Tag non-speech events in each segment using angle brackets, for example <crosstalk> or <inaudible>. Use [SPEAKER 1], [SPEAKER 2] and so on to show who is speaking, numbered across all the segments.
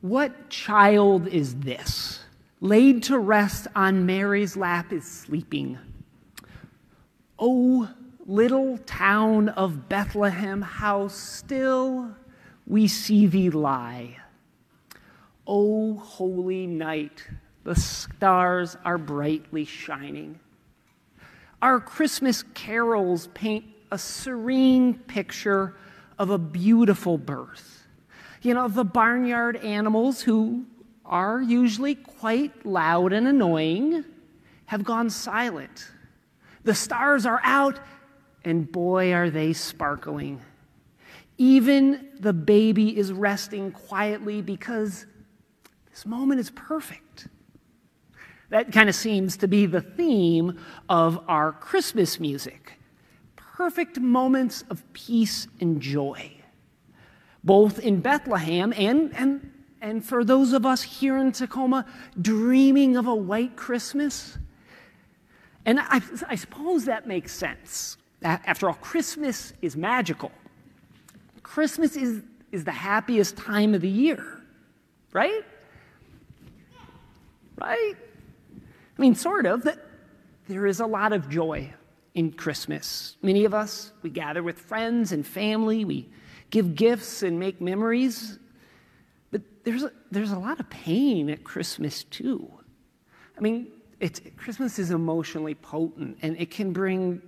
[SPEAKER 1] What child is this? Laid to rest on Mary's lap is sleeping. O little town of Bethlehem, how still we see thee lie. O holy night, the stars are brightly shining. Our Christmas carols paint a serene picture of a beautiful birth. You know, the barnyard animals, who are usually quite loud and annoying, have gone silent. The stars are out, and boy, are they sparkling. Even the baby is resting quietly because this moment is perfect. That kind of seems to be the theme of our Christmas music perfect moments of peace and joy, both in Bethlehem and, and, and for those of us here in Tacoma dreaming of a white Christmas. And I, I suppose that makes sense. After all, Christmas is magical. Christmas is, is the happiest time of the year, right? Right? I mean, sort of. That there is a lot of joy in Christmas. Many of us, we gather with friends and family, we give gifts and make memories. But there's a, there's a lot of pain at Christmas, too. I mean, it's, Christmas is emotionally potent, and it can bring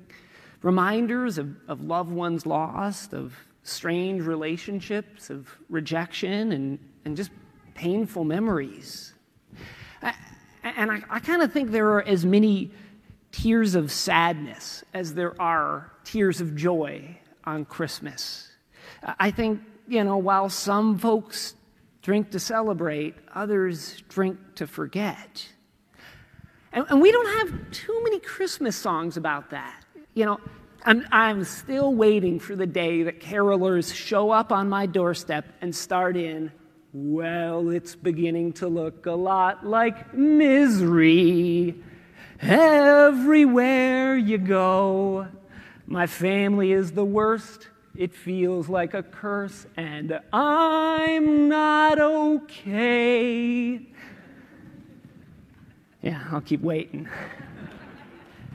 [SPEAKER 1] reminders of, of loved ones lost, of strained relationships, of rejection, and, and just painful memories. And I, I kind of think there are as many tears of sadness as there are tears of joy on Christmas. I think, you know, while some folks drink to celebrate, others drink to forget. And, and we don't have too many Christmas songs about that. You know, I'm, I'm still waiting for the day that carolers show up on my doorstep and start in, Well, it's beginning to look a lot like misery everywhere you go. My family is the worst. It feels like a curse, and I'm not okay. Yeah, I'll keep waiting. <laughs>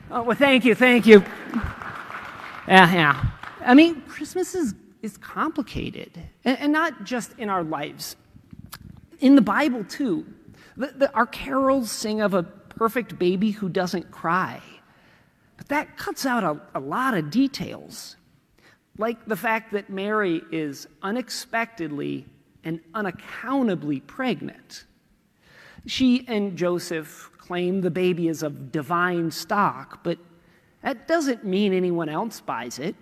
[SPEAKER 1] Oh, well, thank you, thank you. Yeah, yeah. I mean, Christmas is, is complicated, and, and not just in our lives. In the Bible, too. The, the, our carols sing of a perfect baby who doesn't cry. But that cuts out a, a lot of details, like the fact that Mary is unexpectedly and unaccountably pregnant. She and Joseph claim the baby is of divine stock, but that doesn't mean anyone else buys it.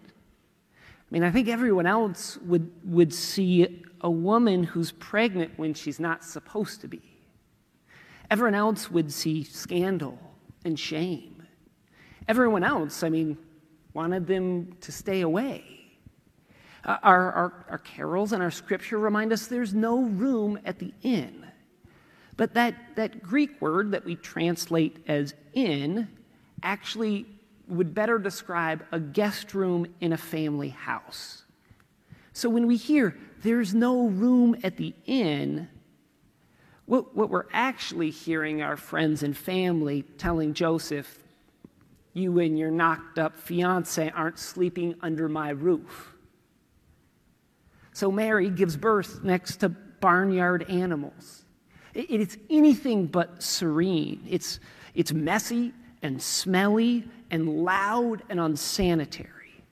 [SPEAKER 1] I mean, I think everyone else would, would see a woman who's pregnant when she's not supposed to be. Everyone else would see scandal and shame. Everyone else, I mean, wanted them to stay away. Our, our, our carols and our scripture remind us there's no room at the inn. But that, that Greek word that we translate as inn actually would better describe a guest room in a family house. So when we hear there's no room at the inn, what, what we're actually hearing our friends and family telling Joseph, you and your knocked up fiance aren't sleeping under my roof. So Mary gives birth next to barnyard animals. It, it's anything but serene. It's, it's messy and smelly and loud and unsanitary.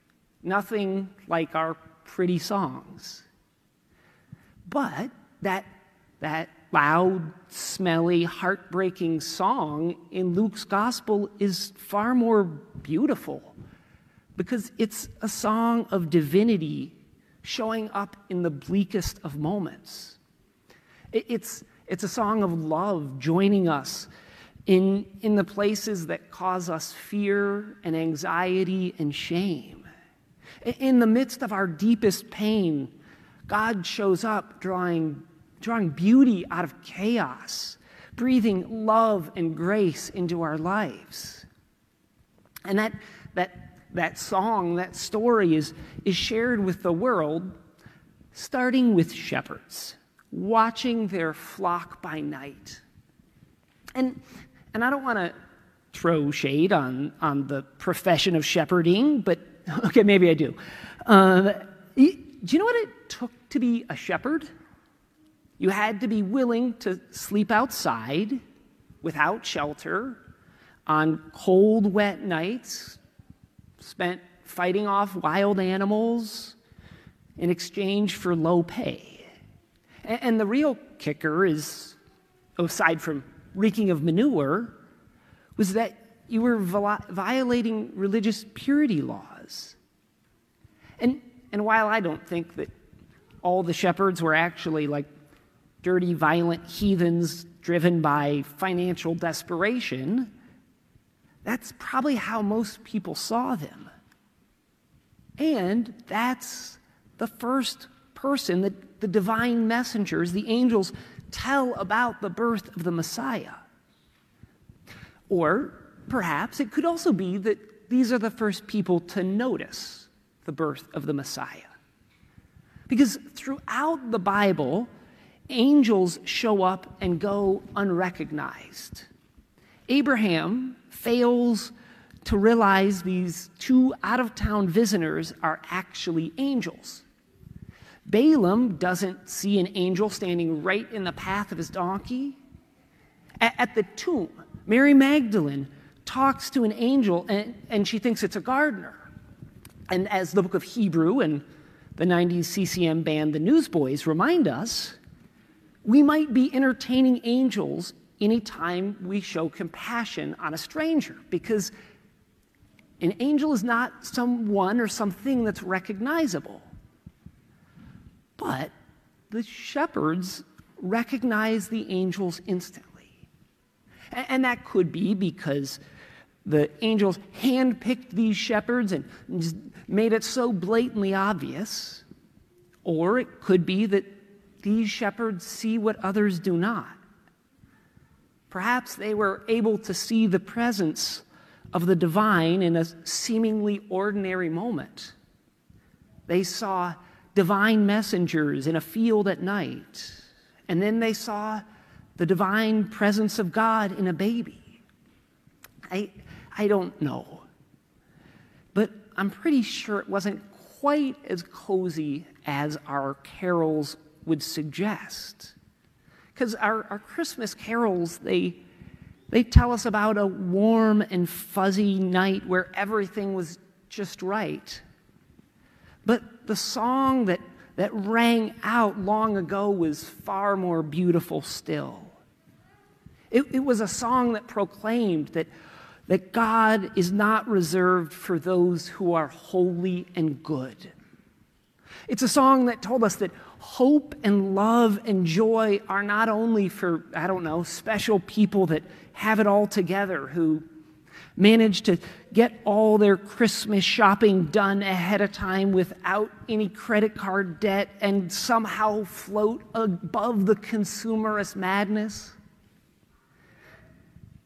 [SPEAKER 1] Nothing like our pretty songs. But that, that loud, smelly, heartbreaking song in Luke's gospel is far more beautiful because it's a song of divinity showing up in the bleakest of moments. It's, it's a song of love joining us in, in the places that cause us fear and anxiety and shame. In the midst of our deepest pain, God shows up drawing drawing beauty out of chaos, breathing love and grace into our lives. And that, that, that song, that story is, is shared with the world, starting with shepherds. watching their flock by night. And, and I don't want to throw shade on, on the profession of shepherding, but <laughs> okay, maybe I do. Uh, do you know what it took to be a shepherd? You had to be willing to sleep outside without shelter on cold, wet nights, spent fighting off wild animals in exchange for low pay. And the real kicker is, aside from reeking of manure, was that you were violating religious purity laws. And, and while I don't think that all the shepherds were actually like dirty, violent heathens driven by financial desperation, that's probably how most people saw them. And that's the first person that the divine messengers, the angels, tell about the birth of the Messiah. Or perhaps it could also be that these are the first people to notice the birth of the Messiah. Because throughout the Bible, angels show up and go unrecognized. Abraham fails to realize these two out of town visitors are actually angels. Balaam doesn't see an angel standing right in the path of his donkey. At, the tomb, Mary Magdalene talks to an angel and, and she thinks it's a gardener. And as the book of Hebrew and the 90s CCM band The Newsboys remind us, we might be entertaining angels anytime we show compassion on a stranger because an angel is not someone or something that's recognizable. But the shepherds recognize the angels instantly. And that could be because the angels handpicked these shepherds and made it so blatantly obvious. Or it could be that these shepherds see what others do not. Perhaps they were able to see the presence of the divine in a seemingly ordinary moment. They saw divine messengers in a field at night, and then they saw the divine presence of God in a baby. I, I don't know. But I'm pretty sure it wasn't quite as cozy as our carols would suggest. Because our, our Christmas carols, they, they tell us about a warm and fuzzy night where everything was just right. But the song that, that rang out long ago was far more beautiful still. It, it was a song that proclaimed that, that God is not reserved for those who are holy and good. It's a song that told us that hope and love and joy are not only for, I don't know, special people that have it all together, who manage to get all their Christmas shopping done ahead of time without any credit card debt and somehow float above the consumerist madness.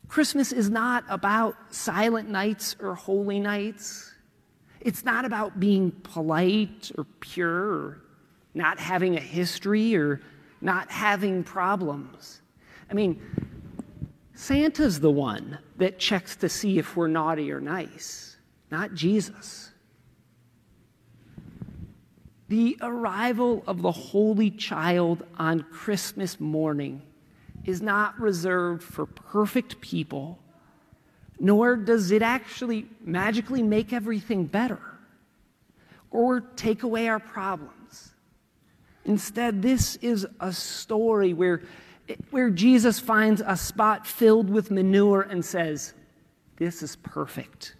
[SPEAKER 1] Christmas is not about silent nights or holy nights. It's not about being polite or pure or not having a history or not having problems. I mean, Santa's the one that checks to see if we're naughty or nice, not Jesus. The arrival of the Holy Child on Christmas morning is not reserved for perfect people, nor does it actually magically make everything better or take away our problems. Instead, this is a story where, where Jesus finds a spot filled with manure and says, This is perfect.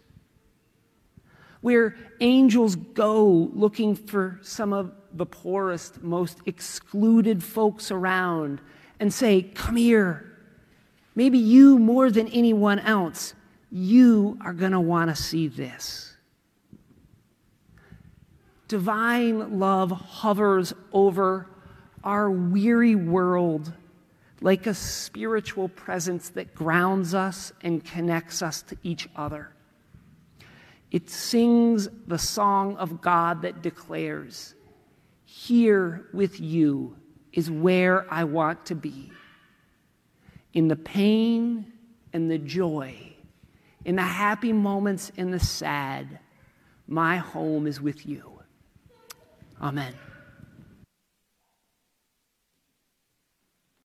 [SPEAKER 1] Where angels go looking for some of the poorest, most excluded folks around and say, Come here. Maybe you, more than anyone else, you are going to want to see this divine love hovers over our weary world like a spiritual presence that grounds us and connects us to each other. It sings the song of God that declares, Here with you is where I want to be. In the pain and the joy, in the happy moments and the sad, my home is with you. Amen.